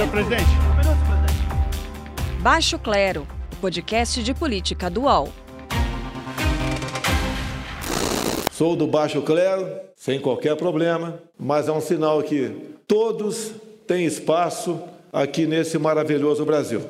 Senhor presidente. Um minuto, presidente. Baixo Clero, podcast de política do UOL. Sou do Baixo Clero, sem qualquer problema, mas é um sinal que todos têm espaço aqui nesse maravilhoso Brasil.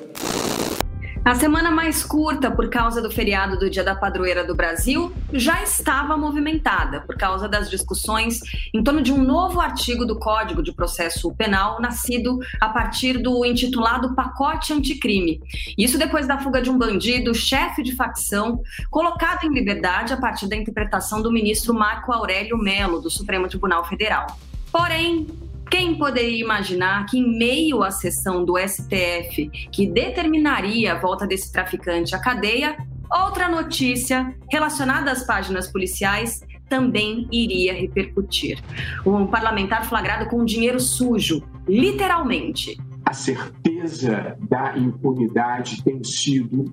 A semana mais curta por causa do feriado do Dia da Padroeira do Brasil já estava movimentada por causa das discussões em torno de um novo artigo do Código de Processo Penal nascido a partir do intitulado Pacote Anticrime. Isso depois da fuga de um bandido, chefe de facção, colocado em liberdade a partir da interpretação do ministro Marco Aurélio Melo, do Supremo Tribunal Federal. Porém, quem poderia imaginar que, em meio à sessão do STF que determinaria a volta desse traficante à cadeia, outra notícia relacionada às páginas policiais também iria repercutir. Um parlamentar flagrado com dinheiro sujo, literalmente. A certeza da impunidade tem sido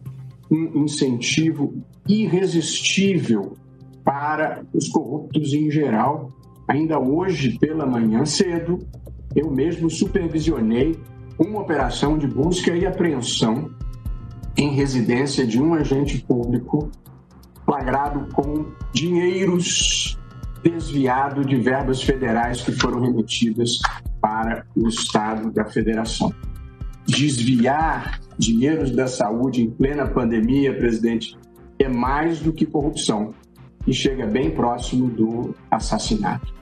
um incentivo irresistível para os corruptos em geral Ainda hoje, pela manhã cedo, eu mesmo supervisionei uma operação de busca e apreensão em residência de um agente público flagrado com dinheiros desviado de verbas federais que foram remetidas para o Estado da Federação. Desviar dinheiros da saúde em plena pandemia, presidente, é mais do que corrupção e chega bem próximo do assassinato.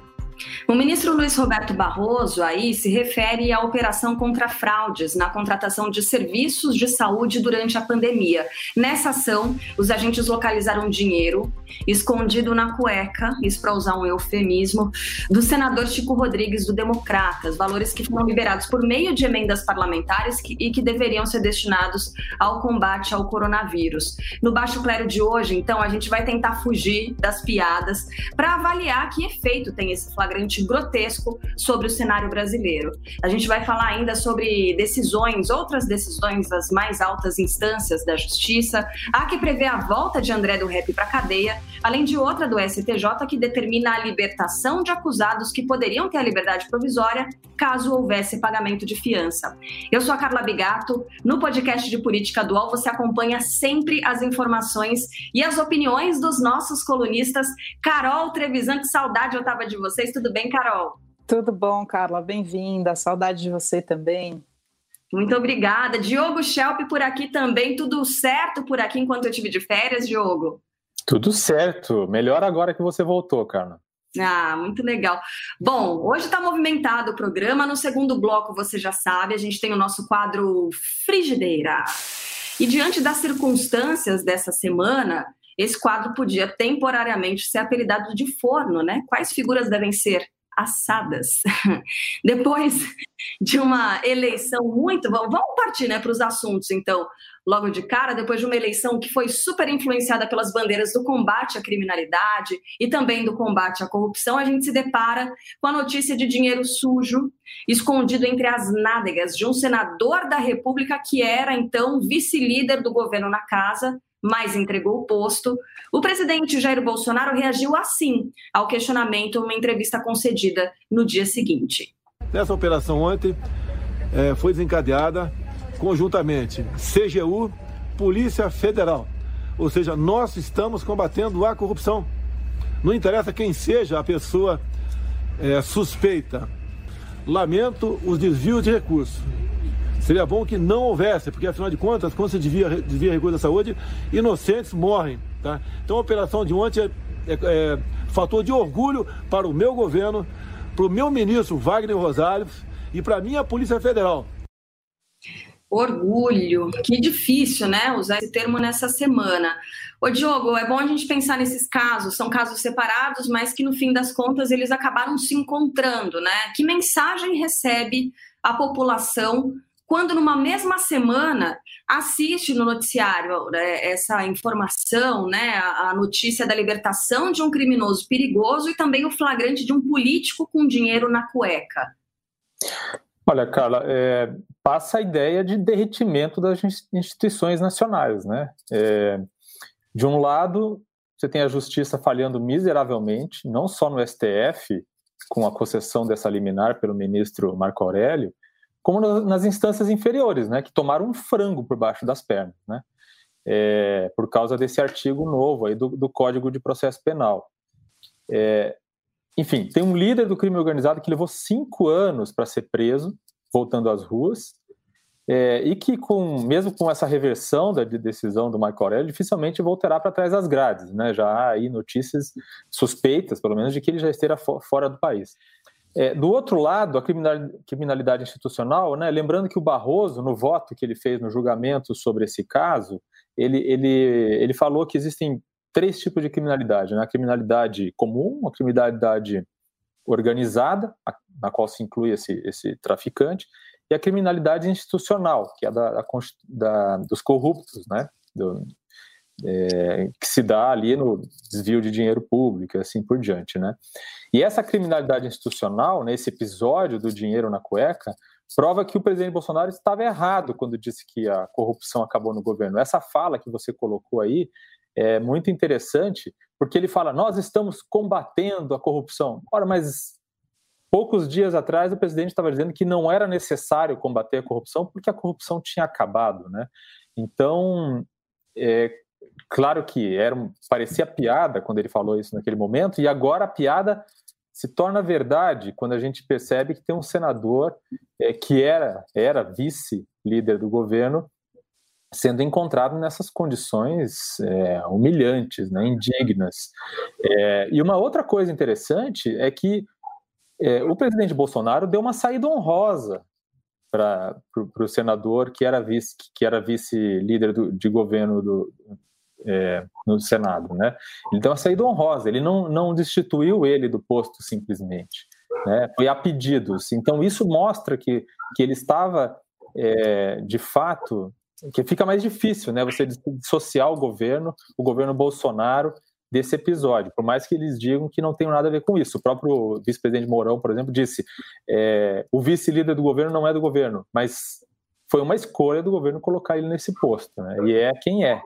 O ministro Luiz Roberto Barroso aí se refere à operação contra fraudes na contratação de serviços de saúde durante a pandemia. Nessa ação, os agentes localizaram dinheiro escondido na cueca, isso para usar um eufemismo, do senador Chico Rodrigues do Democratas, valores que foram liberados por meio de emendas parlamentares que, e que deveriam ser destinados ao combate ao coronavírus. No Baixo Clero de hoje, então, a gente vai tentar fugir das piadas para avaliar que efeito tem esse flagrante flagrante grotesco sobre o cenário brasileiro. A gente vai falar ainda sobre decisões, outras decisões das mais altas instâncias da justiça. Há que prever a volta de André do Rep para a cadeia, além de outra do STJ que determina a libertação de acusados que poderiam ter a liberdade provisória caso houvesse pagamento de fiança. Eu sou a Carla Bigato. No podcast de Política Dual você acompanha sempre as informações e as opiniões dos nossos colunistas. Carol Trevisan, que saudade eu tava de vocês. Tudo bem, Carol? Tudo bom, Carla. Bem-vinda. Saudade de você também. Muito obrigada. Diogo Schelp por aqui também. Tudo certo por aqui enquanto eu tive de férias, Diogo? Tudo certo. Melhor agora que você voltou, Carla. Ah, muito legal. Bom, hoje está movimentado o programa. No segundo bloco, você já sabe, a gente tem o nosso quadro Frigideira. E diante das circunstâncias dessa semana, esse quadro podia temporariamente ser apelidado de forno, né? Quais figuras devem ser assadas? Depois de uma eleição muito. Vamos partir né, para os assuntos, então, logo de cara, depois de uma eleição que foi super influenciada pelas bandeiras do combate à criminalidade e também do combate à corrupção, a gente se depara com a notícia de dinheiro sujo escondido entre as nádegas de um senador da República que era então vice-líder do governo na casa mas entregou o posto. O presidente Jair Bolsonaro reagiu assim ao questionamento em uma entrevista concedida no dia seguinte. Nessa operação ontem é, foi desencadeada conjuntamente CGU, Polícia Federal. Ou seja, nós estamos combatendo a corrupção. Não interessa quem seja a pessoa é, suspeita. Lamento os desvios de recursos. Seria bom que não houvesse, porque afinal de contas, quando se desvia, desvia recurso da saúde, inocentes morrem. Tá? Então a operação de ontem é, é, é fator de orgulho para o meu governo, para o meu ministro Wagner Rosário e para a minha Polícia Federal. Orgulho, que difícil, né? Usar esse termo nessa semana. Ô, Diogo, é bom a gente pensar nesses casos, são casos separados, mas que no fim das contas eles acabaram se encontrando, né? Que mensagem recebe a população quando numa mesma semana assiste no noticiário né, essa informação, né, a, notícia da libertação de um criminoso perigoso e também o flagrante de um político com dinheiro na cueca. Olha, Carla, é, passa a ideia de derretimento das instituições nacionais, né? É, de um lado, você tem a justiça falhando miseravelmente, não só no STF, com a concessão dessa liminar pelo ministro Marco Aurélio, como nas instâncias inferiores, né, que tomaram um frango por baixo das pernas, né, é, por causa desse artigo novo aí do, do Código de Processo Penal. É, enfim, tem um líder do crime organizado que levou cinco anos para ser preso, voltando às ruas, é, e que, com, mesmo com essa reversão da decisão do Michael Aurélio, dificilmente voltará para trás das grades. Né? Já há aí notícias suspeitas, pelo menos, de que ele já esteja fora do país. É, do outro lado, a criminalidade institucional, né, lembrando que o Barroso, no voto que ele fez no julgamento sobre esse caso, ele, ele, ele falou que existem três tipos de criminalidade: né? a criminalidade comum, a criminalidade organizada, na qual se inclui esse, esse traficante, e a criminalidade institucional, que é da, da dos corruptos, né? Do, é, que se dá ali no desvio de dinheiro público, assim por diante, né? E essa criminalidade institucional, nesse episódio do dinheiro na cueca, prova que o presidente Bolsonaro estava errado quando disse que a corrupção acabou no governo. Essa fala que você colocou aí é muito interessante, porque ele fala: nós estamos combatendo a corrupção. Ora, mas poucos dias atrás o presidente estava dizendo que não era necessário combater a corrupção porque a corrupção tinha acabado, né? Então, é, claro que era parecia piada quando ele falou isso naquele momento, e agora a piada se torna verdade quando a gente percebe que tem um senador é, que era, era vice-líder do governo sendo encontrado nessas condições é, humilhantes, né, indignas. É, e uma outra coisa interessante é que o presidente Bolsonaro deu uma saída honrosa para o senador que era vice que era vice líder de governo do, é, no Senado, né? Então a saída honrosa, ele não, não destituiu ele do posto simplesmente, né? Foi a pedidos. Então isso mostra que, que ele estava é, de fato que fica mais difícil, né? Você dissociar o governo, o governo Bolsonaro desse episódio, por mais que eles digam que não tem nada a ver com isso. O próprio vice-presidente Mourão, por exemplo, disse: é, o vice-líder do governo não é do governo, mas foi uma escolha do governo colocar ele nesse posto, né? E é quem é.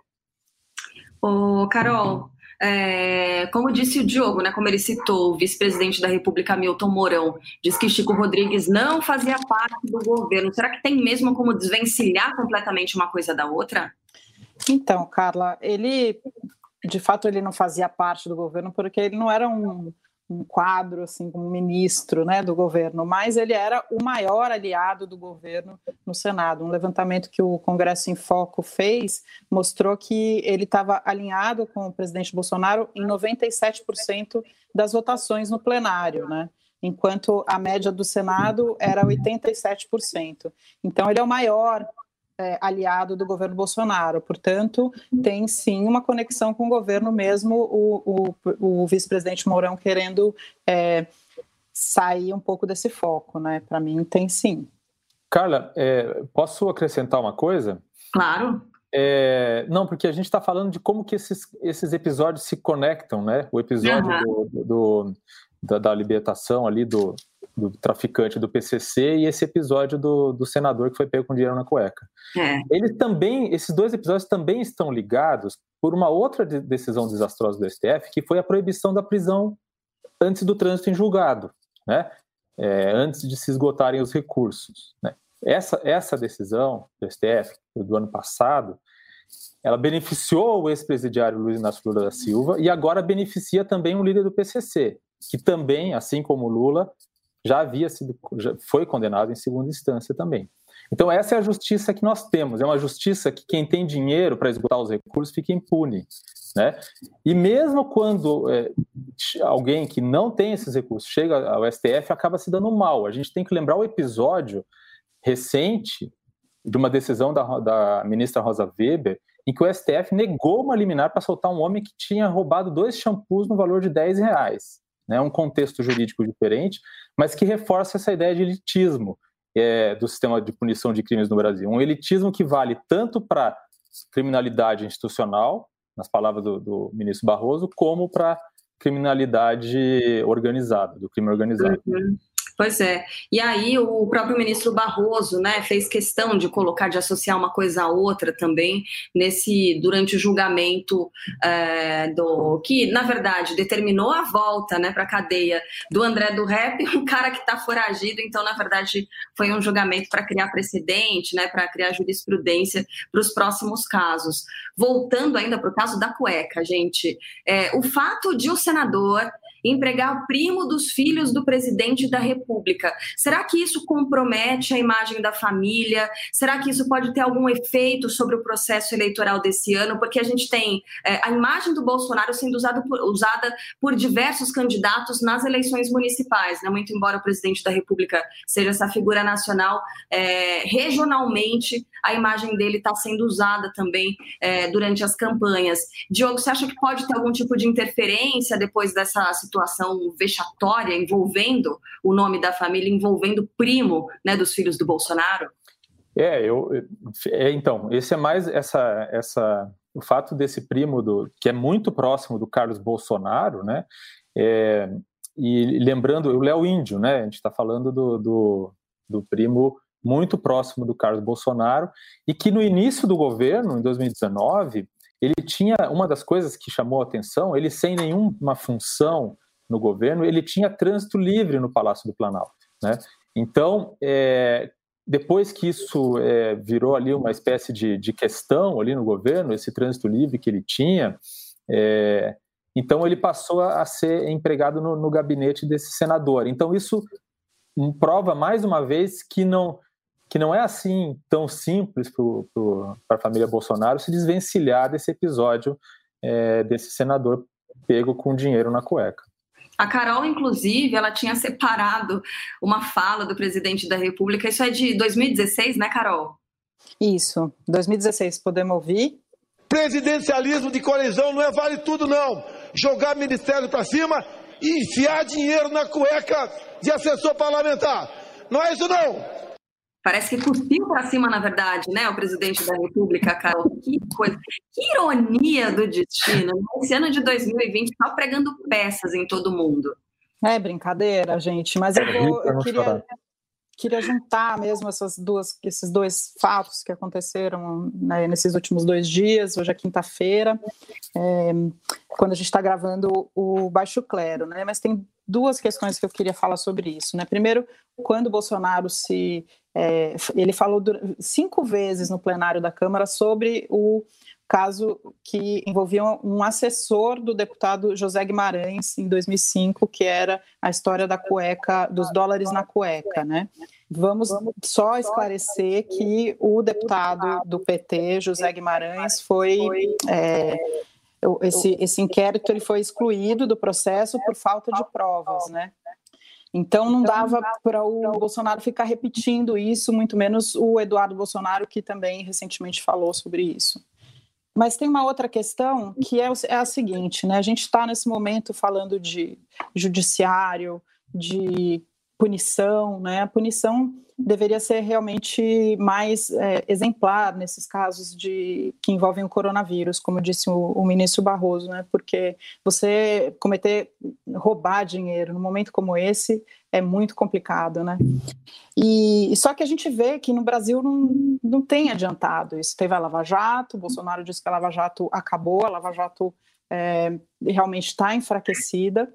Ô, Carol, é, como disse o Diogo, né, como ele citou, o vice-presidente da República, Milton Mourão, diz que Chico Rodrigues não fazia parte do governo. Será que tem mesmo como desvencilhar completamente uma coisa da outra? Então, Carla, ele, de fato, ele não fazia parte do governo porque ele não era um um quadro assim como ministro né, do governo, mas ele era o maior aliado do governo no Senado. Um levantamento que o Congresso em Foco fez mostrou que ele estava alinhado com o presidente Bolsonaro em 97% das votações no plenário, né? enquanto a média do Senado era 87%. Então ele é o maior é, aliado do governo Bolsonaro. Portanto, tem sim uma conexão com o governo, mesmo o, o, o vice-presidente Mourão querendo é, sair um pouco desse foco, né? Para mim, tem sim. Carla, é, posso acrescentar uma coisa? Claro. É, não, porque a gente está falando de como que esses, esses episódios se conectam, né? O episódio uhum. do, do, da, da libertação ali do, do traficante do PCC e esse episódio do, do senador que foi pego com dinheiro na cueca. É. Ele também, esses dois episódios também estão ligados por uma outra decisão desastrosa do STF, que foi a proibição da prisão antes do trânsito em julgado, né? É, antes de se esgotarem os recursos. Né? Essa, essa decisão do STF, do ano passado, ela beneficiou o ex-presidiário Luiz Inácio Lula da Silva e agora beneficia também o líder do PCC, que também, assim como Lula, já havia sido, já foi condenado em segunda instância também. Então essa é a justiça que nós temos, é uma justiça que quem tem dinheiro para esgotar os recursos fica impune, né? E mesmo quando é, alguém que não tem esses recursos chega ao STF, acaba se dando mal. A gente tem que lembrar o episódio recente de uma decisão da, da ministra Rosa Weber, em que o STF negou uma liminar para soltar um homem que tinha roubado dois shampoos no valor de 10 reais né, um contexto jurídico diferente, mas que reforça essa ideia de elitismo é, do sistema de punição de crimes no Brasil. Um elitismo que vale tanto para criminalidade institucional, nas palavras do, do ministro Barroso, como para criminalidade organizada, do crime organizado. Uhum. Pois é. E aí o próprio ministro Barroso, né, fez questão de colocar, de associar uma coisa a outra também nesse durante o julgamento é, do que, na verdade, determinou a volta, né, para cadeia do André do Rep, um cara que está foragido. Então, na verdade, foi um julgamento para criar precedente, né, para criar jurisprudência para os próximos casos. Voltando ainda para o caso da cueca, gente, é, o fato de o senador empregar primo dos filhos do presidente da República. Será que isso compromete a imagem da família? Será que isso pode ter algum efeito sobre o processo eleitoral desse ano? Porque a gente tem é, a imagem do Bolsonaro sendo usado por, usada por diversos candidatos nas eleições municipais, né? muito embora o presidente da República seja essa figura nacional, é, regionalmente a imagem dele está sendo usada também é, durante as campanhas. Diogo, você acha que pode ter algum tipo de interferência depois dessa situação vexatória envolvendo o nome da família, envolvendo o primo né, dos filhos do Bolsonaro? É, eu, é, então, esse é mais essa, essa, o fato desse primo do, que é muito próximo do Carlos Bolsonaro, né? É, e lembrando, o Léo Índio, né? A gente está falando do, do, do primo muito próximo do Carlos Bolsonaro e que no início do governo, em 2019, ele tinha uma das coisas que chamou a atenção, ele sem nenhuma função no governo, ele tinha trânsito livre no Palácio do Planalto, né? Então, é, depois que isso é, virou ali uma espécie de, de, questão ali no governo, esse trânsito livre que ele tinha, é, então ele passou a ser empregado no, no, gabinete desse senador. Então isso prova mais uma vez que não que não é assim tão simples para a família Bolsonaro se desvencilhar desse episódio é, desse senador pego com dinheiro na cueca. A Carol, inclusive, ela tinha separado uma fala do presidente da República. Isso é de 2016, né, Carol? Isso, 2016. Podemos ouvir? Presidencialismo de colisão não é vale tudo, não. Jogar ministério para cima e enfiar dinheiro na cueca de assessor parlamentar. Não é isso, não. Parece que cuspiu para cima, na verdade, né? O presidente da República, Carol. Que coisa, que ironia do destino. Esse ano de 2020 está pregando peças em todo mundo. É brincadeira, gente. Mas eu, vou, eu queria, queria juntar mesmo essas duas, esses dois fatos que aconteceram né, nesses últimos dois dias. Hoje é quinta-feira, é, quando a gente está gravando o Baixo Clero, né? Mas tem duas questões que eu queria falar sobre isso. Né? Primeiro, quando o Bolsonaro se. É, ele falou cinco vezes no plenário da Câmara sobre o caso que envolvia um assessor do deputado José Guimarães em 2005, que era a história da cueca, dos dólares na cueca, né? Vamos só esclarecer que o deputado do PT, José Guimarães, foi é, esse, esse inquérito ele foi excluído do processo por falta de provas, né? Então não dava para o Bolsonaro ficar repetindo isso, muito menos o Eduardo Bolsonaro, que também recentemente falou sobre isso. Mas tem uma outra questão que é, é a seguinte, né? A gente está nesse momento falando de judiciário, de punição, né? A punição deveria ser realmente mais é, exemplar nesses casos de que envolvem o coronavírus, como disse o, o, ministro Barroso, né? Porque você cometer roubar dinheiro num momento como esse é muito complicado, né? E só que a gente vê que no Brasil não, não tem adiantado isso. Teve a Lava Jato, Bolsonaro disse que a Lava Jato acabou, a Lava Jato é, realmente está enfraquecida.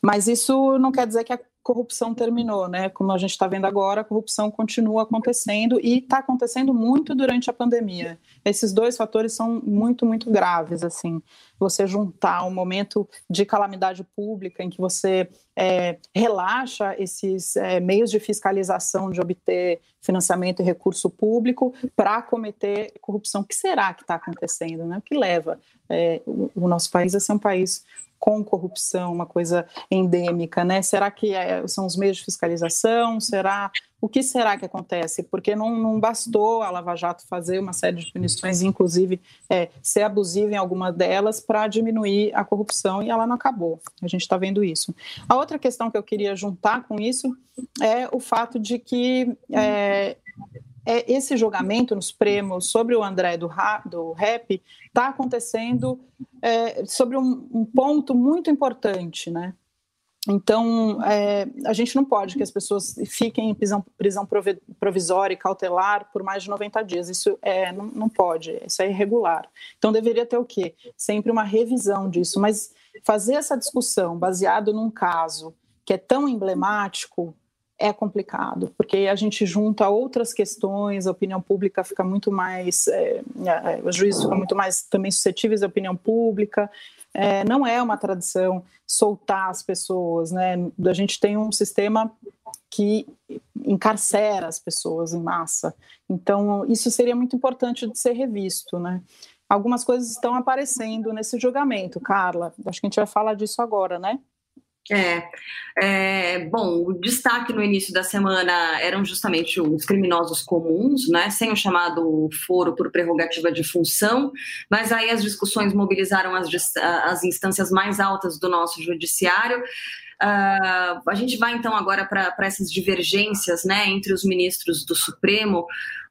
Mas isso não quer dizer que a corrupção terminou, né? Como a gente está vendo agora, a corrupção continua acontecendo e está acontecendo muito durante a pandemia. Esses dois fatores são muito, muito graves, assim. Você juntar um momento de calamidade pública em que você é, relaxa esses é, meios de fiscalização de obter financiamento e recurso público para cometer corrupção. O que será que está acontecendo? Né? O que leva é, o, nosso país a ser um país com corrupção, uma coisa endêmica, né? Será que é, são os meios de fiscalização? Será o que será que acontece? Porque não, não bastou a Lava Jato fazer uma série de punições, inclusive é, ser abusiva em alguma delas para diminuir a corrupção e ela não acabou. A gente está vendo isso. A outra questão que eu queria juntar com isso é o fato de que é, é, esse julgamento nos prêmios sobre o André do, do rap está acontecendo é, sobre um, um, ponto muito importante, né? Então, é, a gente não pode que as pessoas fiquem em prisão, prisão provisória e cautelar por mais de 90 dias. Isso é, não, não pode, isso é irregular. Então, deveria ter o quê? Sempre uma revisão disso. Mas fazer essa discussão baseado num caso que é tão emblemático é complicado, porque a gente junta outras questões, a opinião pública fica muito mais, é, é, os juízes ficam muito mais também suscetíveis à opinião pública, é, não é uma tradição soltar as pessoas, né? A gente tem um sistema que encarcera as pessoas em massa. Então, isso seria muito importante de ser revisto, né? Algumas coisas estão aparecendo nesse julgamento, Carla. Acho que a gente vai falar disso agora, né? É, é, bom, o destaque no início da semana eram justamente os criminosos comuns, né, sem o chamado foro por prerrogativa de função, mas aí as discussões mobilizaram as, as instâncias mais altas do nosso judiciário. Uh, a gente vai então agora para essas divergências né, entre os ministros do Supremo.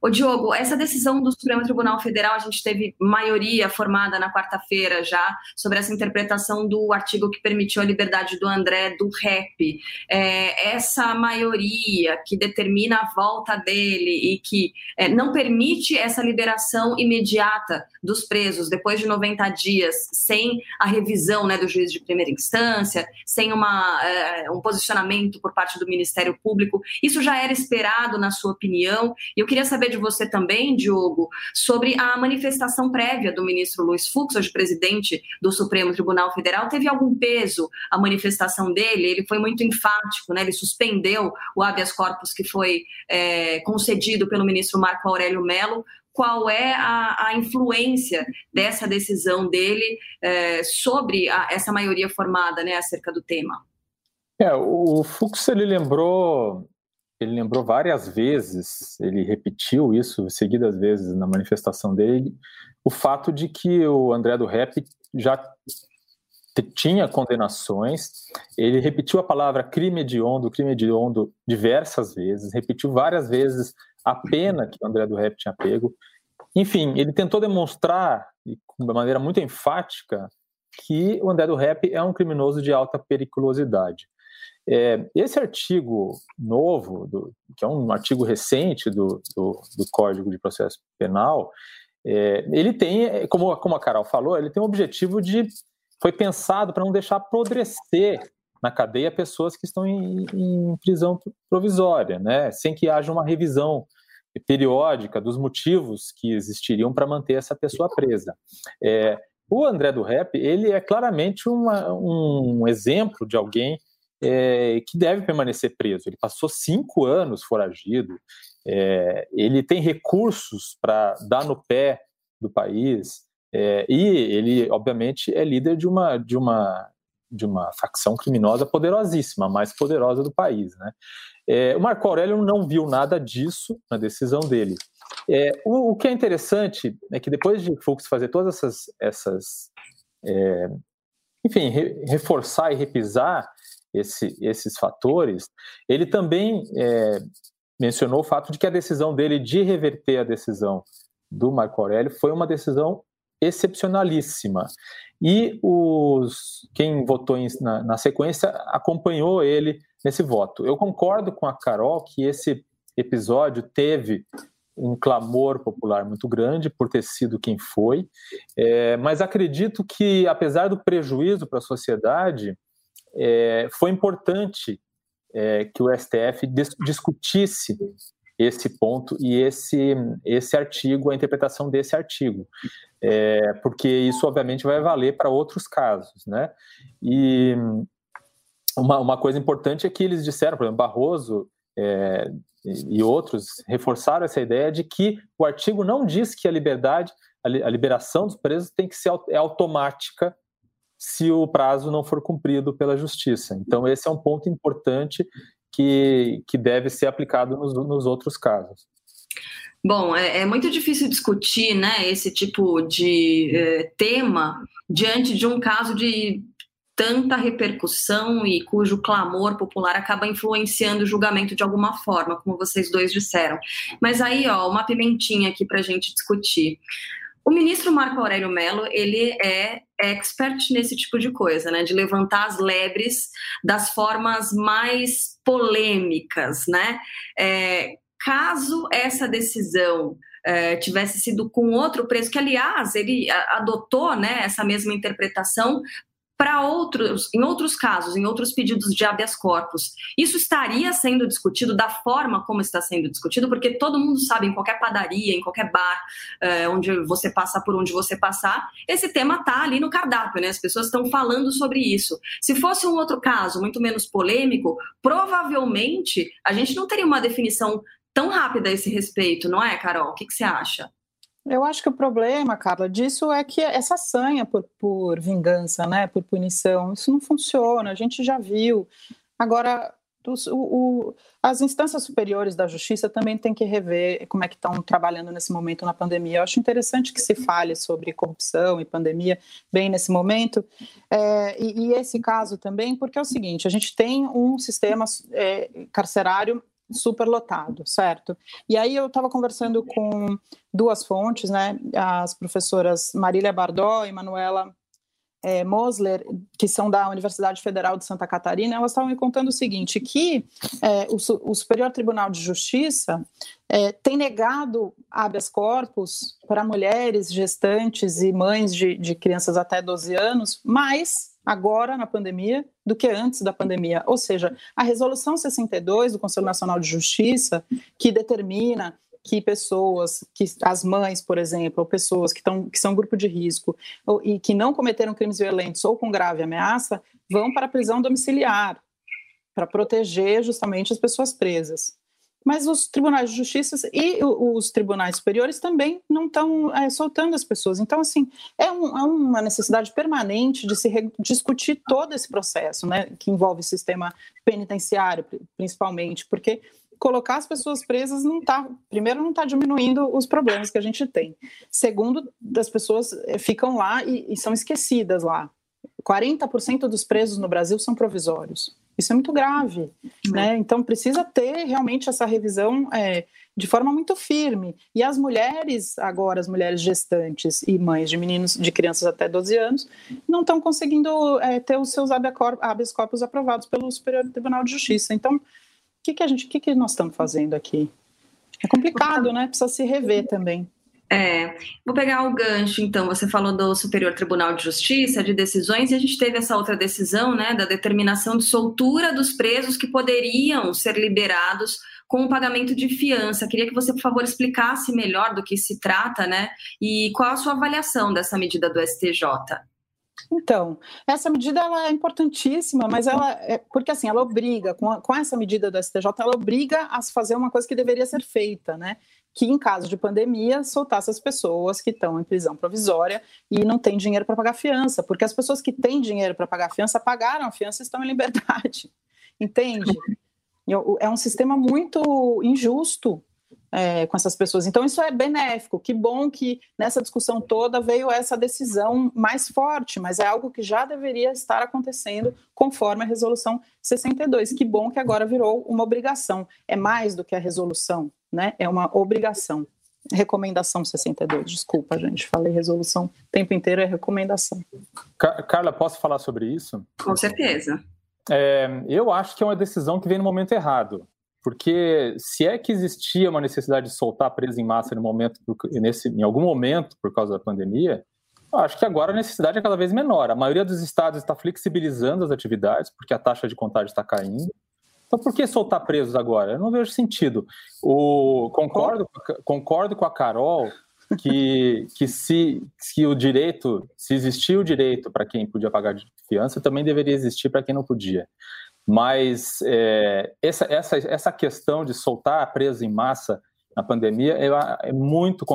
Ô Diogo, essa decisão do Supremo Tribunal Federal, a gente teve maioria formada na quarta-feira já sobre essa interpretação do artigo que permitiu a liberdade do André do rap. É, essa maioria que determina a volta dele e que é, não permite essa liberação imediata dos presos depois de 90 dias, sem a revisão né, do juiz de primeira instância, sem uma, é, um posicionamento por parte do Ministério Público. Isso já era esperado, na sua opinião? E eu queria saber de você também, Diogo, sobre a manifestação prévia do ministro Luiz Fux, hoje presidente do Supremo Tribunal Federal. Teve algum peso a manifestação dele? Ele foi muito enfático, né? ele suspendeu o habeas corpus que foi é, concedido pelo ministro Marco Aurélio Mello qual é a, a, influência dessa decisão dele é, sobre a, essa maioria formada né, acerca do tema? É, o Fux ele lembrou ele lembrou várias vezes, ele repetiu isso seguidas vezes na manifestação dele, o fato de que o André do Rap já tinha condenações, ele repetiu a palavra crime hediondo, crime hediondo diversas vezes, repetiu várias vezes a pena que o André do Rap tinha pego. Enfim, ele tentou demonstrar, de maneira muito enfática, que o André do Rap é um criminoso de alta periculosidade. É, esse artigo novo, do, que é um artigo recente do, do, do Código de Processo Penal, é, ele tem, como, como a Carol falou, ele tem o objetivo de. Foi pensado para não deixar apodrecer na cadeia pessoas que estão em, em prisão provisória, né, sem que haja uma revisão periódica dos motivos que existiriam para manter essa pessoa presa. É, o André do Rep, ele é claramente uma, um exemplo de alguém é, que deve permanecer preso. Ele passou cinco anos foragido, é, ele tem recursos para dar no pé do país, é, e ele, obviamente, é líder de uma, de uma, de uma facção criminosa poderosíssima, a mais poderosa do país. Né? É, o Marco Aurélio não viu nada disso na decisão dele. É, o, o, que é interessante é que depois de Fux fazer todas essas, essas é, enfim, re, reforçar e repisar esse, esses fatores, ele também é, mencionou o fato de que a decisão dele de reverter a decisão do Marco Aurélio foi uma decisão excepcionalíssima. E os, quem votou em, na, na sequência acompanhou ele nesse voto. Eu concordo com a Carol que esse episódio teve um clamor popular muito grande por ter sido quem foi, é, mas acredito que, apesar do prejuízo para a sociedade, é, foi importante é, que o STF dis discutisse esse ponto e esse, esse artigo, a interpretação desse artigo, é, porque isso obviamente vai valer para outros casos, né? E uma, uma coisa importante é que eles disseram, por exemplo, Barroso é, e outros reforçaram essa ideia de que o artigo não diz que a liberdade, a liberação dos presos tem que ser é automática se o prazo não for cumprido pela justiça. Então, esse é um ponto importante que, que deve ser aplicado nos, nos outros casos. Bom, é, é, muito difícil discutir né, esse tipo de é, tema diante de um caso de tanta repercussão e cujo clamor popular acaba influenciando o julgamento de alguma forma, como vocês dois disseram. Mas aí, ó, uma pimentinha aqui para a gente discutir. O ministro Marco Aurélio Mello, ele é expert nesse tipo de coisa, né? De levantar as lebres das formas mais polêmicas, né? É, caso essa decisão é, tivesse sido com outro preso, que aliás ele adotou né, essa mesma interpretação para outros, em outros casos, em outros pedidos de habeas corpus. Isso estaria sendo discutido da forma como está sendo discutido, porque todo mundo sabe, em qualquer padaria, em qualquer bar, é, onde você passa por onde você passar, esse tema está ali no cardápio, né? As pessoas estão falando sobre isso. Se fosse um outro caso, muito menos polêmico, provavelmente a gente não teria uma definição tão rápida a esse respeito, não é, Carol? O que, que você acha? Eu acho que o problema, Carla, disso é que essa sanha por, por vingança, né, por punição, isso não funciona, a gente já viu. Agora, os, o, o, as instâncias superiores da justiça também têm que rever como é que estão trabalhando nesse momento na pandemia. Eu acho interessante que se fale sobre corrupção e pandemia bem nesse momento, é, e, e, esse caso também, porque é o seguinte: a gente tem um sistema é, carcerário superlotado, certo? E aí eu estava conversando com duas fontes, né? As professoras Marília Bardó e Manuela é, Mosler, que são da Universidade Federal de Santa Catarina, elas estavam me contando o seguinte, que é, o, o, Superior Tribunal de Justiça é, tem negado habeas corpus para mulheres gestantes e mães de, de crianças até 12 anos, mas agora na pandemia do que antes da pandemia. Ou seja, a resolução 62 do Conselho Nacional de Justiça, que determina que pessoas, que as mães, por exemplo, ou pessoas que, estão, que são grupo de risco ou, e que não cometeram crimes violentos ou com grave ameaça, vão para a prisão domiciliar, para proteger justamente as pessoas presas mas os tribunais de justiça e os tribunais superiores também não estão é, soltando as pessoas. Então, assim, é, um, é uma necessidade permanente de se discutir todo esse processo, né, que envolve o sistema penitenciário, principalmente, porque colocar as pessoas presas não está, primeiro, não está diminuindo os problemas que a gente tem. Segundo, as pessoas é, ficam lá e, e são esquecidas lá. 40% dos presos no Brasil são provisórios. Isso é muito grave, uhum. né? Então precisa ter realmente essa revisão é, de forma muito firme. E as mulheres, agora as mulheres gestantes e mães de meninos, de crianças até 12 anos, não estão conseguindo é, ter os seus habeas corpus aprovados pelo Superior Tribunal de Justiça. Então, o que, que a gente, o que, que nós estamos fazendo aqui? É complicado, né? Precisa se rever também. É, vou pegar o gancho, então. Você falou do Superior Tribunal de Justiça, de decisões, e a gente teve essa outra decisão, né, da determinação de soltura dos presos que poderiam ser liberados com o pagamento de fiança. Queria que você, por favor, explicasse melhor do que se trata, né, e qual a sua avaliação dessa medida do STJ. Então, essa medida ela é importantíssima, mas ela é porque assim ela obriga com, a, com essa medida do STJ ela obriga a fazer uma coisa que deveria ser feita, né? Que, em caso de pandemia, soltasse as pessoas que estão em prisão provisória e não têm dinheiro para pagar fiança, porque as pessoas que têm dinheiro para pagar fiança pagaram a fiança e estão em liberdade. Entende? É um sistema muito injusto é, com essas pessoas. Então, isso é benéfico. Que bom que nessa discussão toda veio essa decisão mais forte, mas é algo que já deveria estar acontecendo conforme a resolução 62. Que bom que agora virou uma obrigação. É mais do que a resolução, né? É uma obrigação. Recomendação 62, desculpa, gente, falei resolução o tempo inteiro, é recomendação. Carla, posso falar sobre isso? Com certeza. É, eu acho que é uma decisão que vem no momento errado. Porque se é que existia uma necessidade de soltar preso em massa no momento, nesse, em algum momento por causa da pandemia, eu acho que agora a necessidade é cada vez menor. A maioria dos estados está flexibilizando as atividades, porque a taxa de contágio está caindo. Então, por que soltar presos agora? Eu não vejo sentido. O, concordo, concordo com a Carol que, que se, se o direito, se existia o direito para quem podia pagar fiança, também deveria existir para quem não podia. Mas é, essa, essa, essa questão de soltar preso em massa na pandemia é, é muito,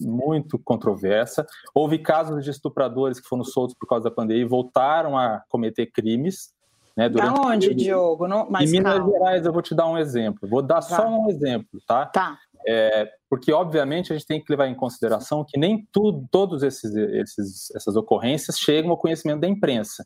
muito controversa. Houve casos de estupradores que foram soltos por causa da pandemia e voltaram a cometer crimes. Né, da onde, Diogo? Não, em Minas calma. Gerais, eu vou te dar um exemplo. Vou dar tá. só um exemplo, tá? Tá. É, porque, obviamente, a gente tem que levar em consideração que nem tudo, todos esses, esses, essas ocorrências chegam ao conhecimento da imprensa.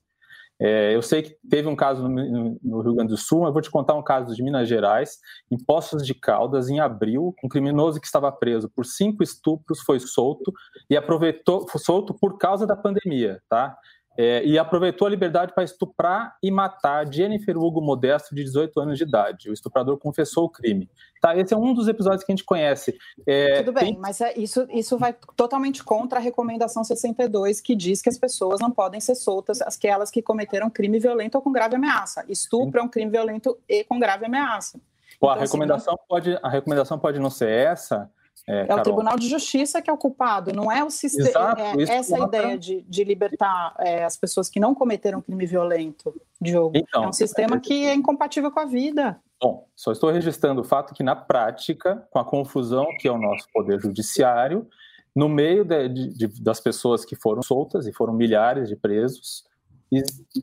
É, eu sei que teve um caso no, no, Rio Grande do Sul, mas eu vou te contar um caso de Minas Gerais, em Poços de Caldas, em abril, um criminoso que estava preso por cinco estupros foi solto e aproveitou, foi solto por causa da pandemia, tá? É, e aproveitou a liberdade para estuprar e matar Jennifer Hugo Modesto, de 18 anos de idade. O estuprador confessou o crime. Tá, esse é um dos episódios que a gente conhece. É, Tudo bem, tem... mas é, isso, isso vai totalmente contra a recomendação 62, que diz que as pessoas não podem ser soltas, aquelas que cometeram crime violento ou com grave ameaça. Estupro é um crime violento e com grave ameaça. Pô, então, a, recomendação assim, não... pode, a recomendação pode não ser essa, é, é o Tribunal de Justiça que é o culpado, não é o sistema. Exato, é, essa ideia de, de libertar é, as pessoas que não cometeram crime violento, Diogo. Então, é um sistema é, que é incompatível com a vida. Bom, só estou registrando o fato que, na prática, com a confusão que é o nosso Poder Judiciário, no meio de, de, das pessoas que foram soltas, e foram milhares de presos,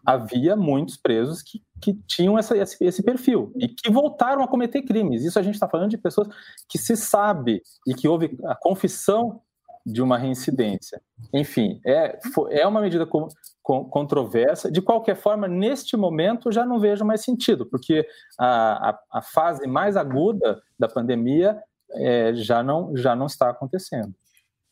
havia muitos presos que, que tinham essa, esse, esse, perfil e que voltaram a cometer crimes. Isso a gente está falando de pessoas que se sabe e que houve a confissão de uma reincidência. Enfim, é, é uma medida com, com, controversa. De qualquer forma, neste momento já não vejo mais sentido, porque a, a, a fase mais aguda da pandemia é, já, não, já não está acontecendo.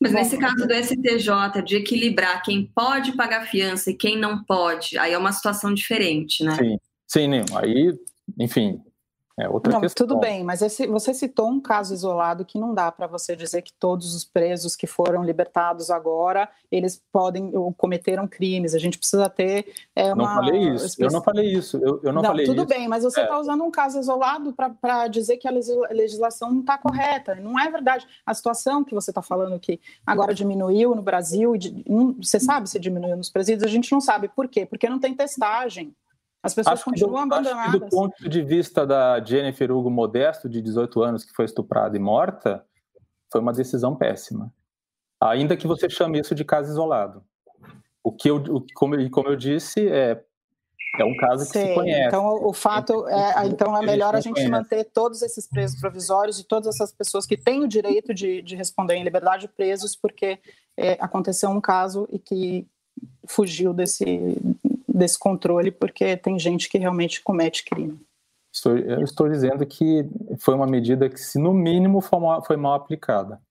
Mas nesse caso do STJ, de equilibrar quem pode pagar fiança e quem não pode, aí é uma situação diferente, né? Sim, sim, Aí, enfim, é outra não, questão. Tudo bem, mas esse, você citou um caso isolado que não dá para você dizer que todos os presos que foram libertados agora eles podem ou cometeram crimes. A gente precisa ter é, uma. Não falei isso. Eu não falei isso. Eu, eu não, não, falei tudo isso. bem, mas você está é. usando um caso isolado para dizer que a legislação não está correta. Não é verdade. A situação que você está falando que agora diminuiu no Brasil, você sabe se diminuiu nos presídios? A gente não sabe por quê? Porque não tem testagem. As pessoas acho continuam do, abandonadas. do ponto de vista da Jennifer Hugo Modesto, de 18 anos, que foi estuprada e morta, foi uma decisão péssima. Ainda que você chame isso de caso isolado. O que eu, o, como, como eu disse, é, é um caso que Sim, se conhece. Então, o fato é, então é melhor a gente manter todos esses presos provisórios e todas essas pessoas que têm o direito de, de responder em liberdade presos, porque é, aconteceu um caso e que fugiu desse, desse controle, porque tem gente que realmente comete crime. Estou, eu estou dizendo que foi uma medida que, se no mínimo, foi mal, foi mal aplicada.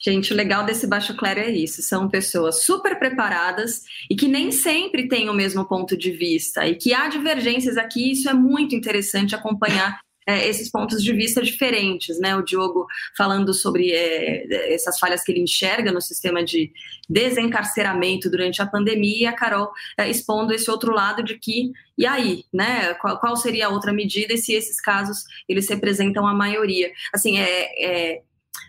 Gente, o legal desse Baixo Clero é isso: são pessoas super preparadas e que nem sempre têm o mesmo ponto de vista, e que há divergências aqui. Isso é muito interessante acompanhar é, esses pontos de vista diferentes, né? O Diogo falando sobre é, essas falhas que ele enxerga no sistema de desencarceramento durante a pandemia, e a Carol é, expondo esse outro lado de que e aí, né? Qual, qual, seria a outra medida e se esses casos eles representam a maioria? Assim, é, é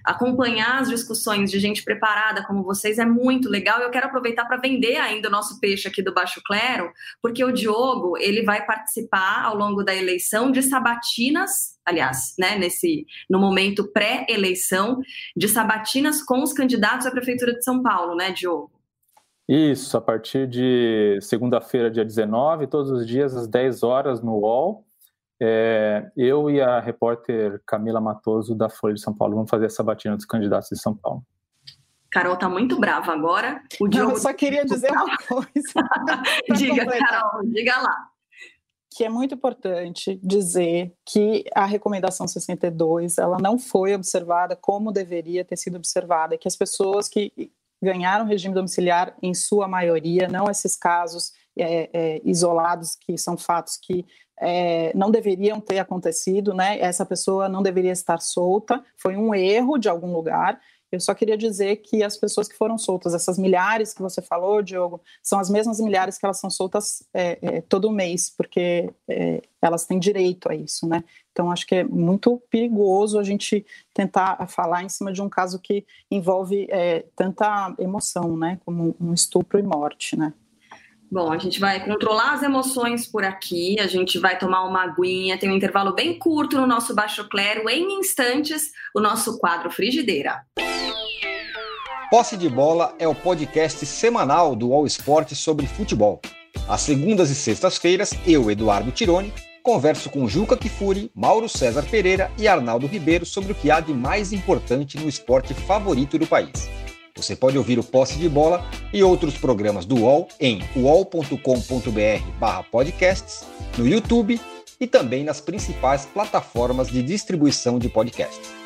acompanhar as discussões de gente preparada como vocês é muito legal. Eu quero aproveitar para vender ainda o nosso peixe aqui do Baixo Clero, porque o Diogo ele vai participar ao longo da eleição de sabatinas, aliás, né, nesse no momento pré-eleição de sabatinas com os candidatos à prefeitura de São Paulo, né, Diogo? Isso, a partir de segunda-feira, dia 19, todos os dias às 10 horas no UOL. É, eu e a repórter Camila Matoso, da Folha de São Paulo, vamos fazer essa batina dos candidatos de São Paulo. Carol tá muito brava agora. O Diogo... Não, eu só queria dizer uma coisa. diga, Carol, diga lá. Que é muito importante dizer que a recomendação 62 ela não foi observada como deveria ter sido observada, que as pessoas que ganharam regime domiciliar, em sua maioria, não esses casos é, é, isolados, que são fatos que é, não deveriam ter acontecido, né? Essa pessoa não deveria estar solta, foi um erro de algum lugar. Eu só queria dizer que as pessoas que foram soltas, essas milhares que você falou, Diogo, são as mesmas milhares que elas são soltas é, é, todo mês, porque é, elas têm direito a isso, né? Então acho que é muito perigoso a gente tentar falar em cima de um caso que envolve é, tanta emoção, né? Como um estupro e morte, né? Bom, a gente vai controlar as emoções por aqui, a gente vai tomar uma aguinha, tem um intervalo bem curto no nosso Baixo Clero, em instantes, o nosso quadro Frigideira. Posse de Bola é o podcast semanal do All Sport sobre futebol. Às segundas e sextas-feiras, eu, Eduardo Tironi, converso com Juca Kifuri, Mauro César Pereira e Arnaldo Ribeiro sobre o que há de mais importante no esporte favorito do país. Você pode ouvir o Posse de Bola e outros programas do UOL em uol.com.br/podcasts, no YouTube e também nas principais plataformas de distribuição de podcasts.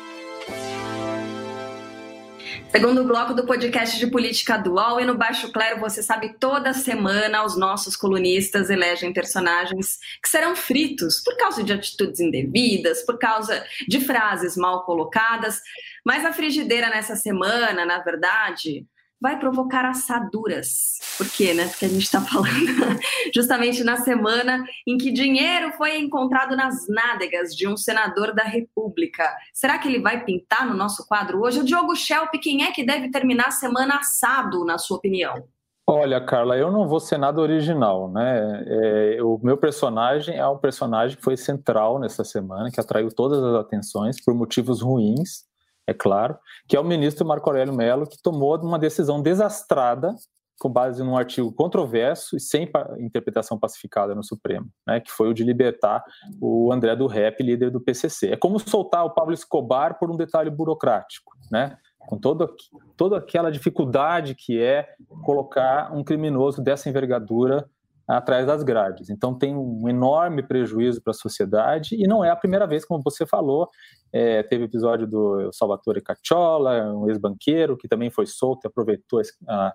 Segundo bloco do podcast de política dual e no Baixo Clero, você sabe, toda semana os nossos colunistas elegem personagens que serão fritos por causa de atitudes indevidas, por causa de frases mal colocadas. Mas a frigideira nessa semana, na verdade, vai provocar assaduras. Por quê, né? Porque a gente está falando justamente na semana em que dinheiro foi encontrado nas nádegas de um senador da República. Será que ele vai pintar no nosso quadro hoje? O Diogo Schelp, quem é que deve terminar a semana assado, na sua opinião? Olha, Carla, eu não vou ser nada original, né? É, o meu personagem é um personagem que foi central nessa semana, que atraiu todas as atenções por motivos ruins, é claro, que é o ministro Marco Aurélio Mello, que tomou uma decisão desastrada com base num artigo controverso e sem interpretação pacificada no Supremo, né, que foi o de libertar o André do Rep, líder do PCC. É como soltar o Pablo Escobar por um detalhe burocrático, né, com toda, toda aquela dificuldade que é colocar um criminoso dessa envergadura atrás das grades. Então tem um enorme prejuízo para a sociedade e não é a primeira vez, como você falou, é, teve episódio do Salvatore Cacciola, um ex-banqueiro que também foi solto e aproveitou a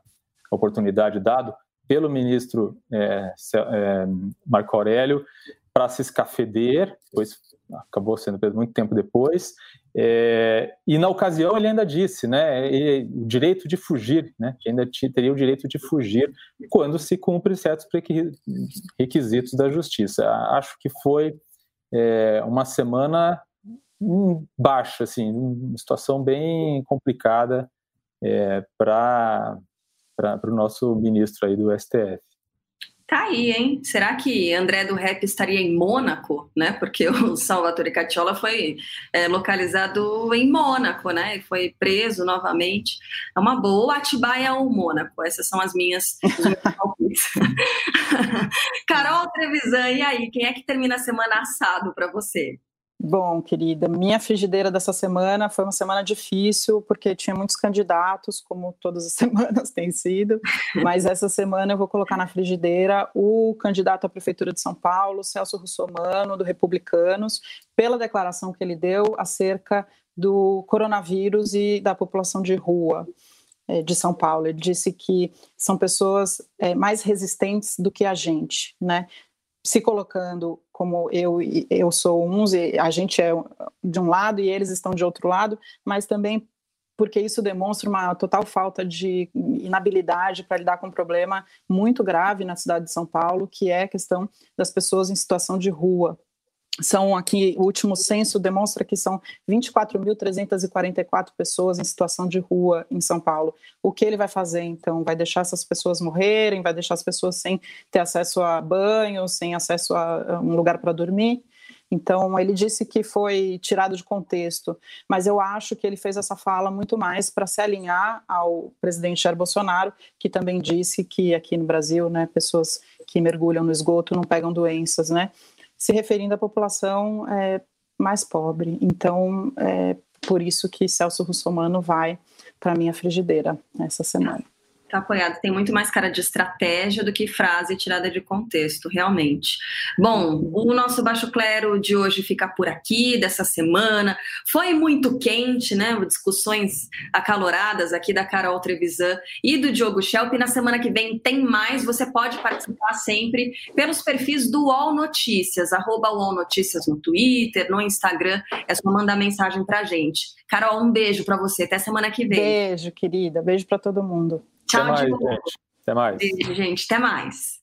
oportunidade dado pelo ministro é, é, Marco Aurélio para se escafeder, pois acabou sendo preso muito tempo depois, é, e na ocasião ele ainda disse, né, o direito de fugir, né, que ainda teria o direito de fugir quando se cumpre certos requisitos da justiça. Acho que foi é, uma semana baixa, assim, uma situação bem complicada é, para o nosso ministro aí do STF. Tá aí, hein? Será que André do Rap estaria em Mônaco, né? Porque o Salvatore Cacciola foi é, localizado em Mônaco, né? E foi preso novamente. É uma boa. Atibaia ou Mônaco? Essas são as minhas. Carol Trevisan, e aí? Quem é que termina a semana assado para você? Bom, querida, minha frigideira dessa semana foi uma semana difícil, porque tinha muitos candidatos, como todas as semanas tem sido, mas essa semana eu vou colocar na frigideira o candidato à Prefeitura de São Paulo, Celso Russomano, do Republicanos, pela declaração que ele deu acerca do coronavírus e da população de rua é, de São Paulo. Ele disse que são pessoas é, mais resistentes do que a gente, né? Se colocando como eu eu sou uns e a gente é de um lado e eles estão de outro lado, mas também porque isso demonstra uma total falta de inabilidade para lidar com um problema muito grave na cidade de São Paulo, que é a questão das pessoas em situação de rua, são aqui, o último censo demonstra que são 24.344 pessoas em situação de rua em São Paulo. O que ele vai fazer então? Vai deixar essas pessoas morrerem? Vai deixar as pessoas sem ter acesso a banho, sem acesso a um lugar para dormir? Então, ele disse que foi tirado de contexto, mas eu acho que ele fez essa fala muito mais para se alinhar ao presidente Jair Bolsonaro, que também disse que aqui no Brasil, né, pessoas que mergulham no esgoto não pegam doenças, né? Se referindo à população é, mais pobre. Então, é por isso que Celso Russomano vai para minha frigideira essa semana. Tá apoiado. Tem muito mais cara de estratégia do que frase tirada de contexto, realmente. Bom, o nosso Baixo Clero de hoje fica por aqui, dessa semana. Foi muito quente, né? Discussões acaloradas aqui da Carol Trevisan e do Diogo Schelp. Na semana que vem tem mais. Você pode participar sempre pelos perfis do UOL Notícias, arroba UOL Notícias no Twitter, no Instagram. É só mandar mensagem pra gente. Carol, um beijo para você. Até semana que vem. Beijo, querida. Beijo para todo mundo. Tchau, Até mais, gente. Até mais. Beijo, gente. Até mais.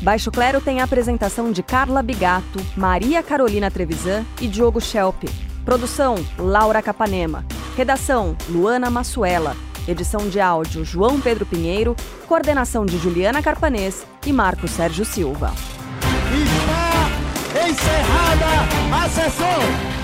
Baixo Clero tem a apresentação de Carla Bigato, Maria Carolina Trevisan e Diogo Schelp. Produção: Laura Capanema. Redação: Luana Massuela. Edição de áudio: João Pedro Pinheiro. Coordenação de Juliana Carpanês e Marco Sérgio Silva. Está encerrada a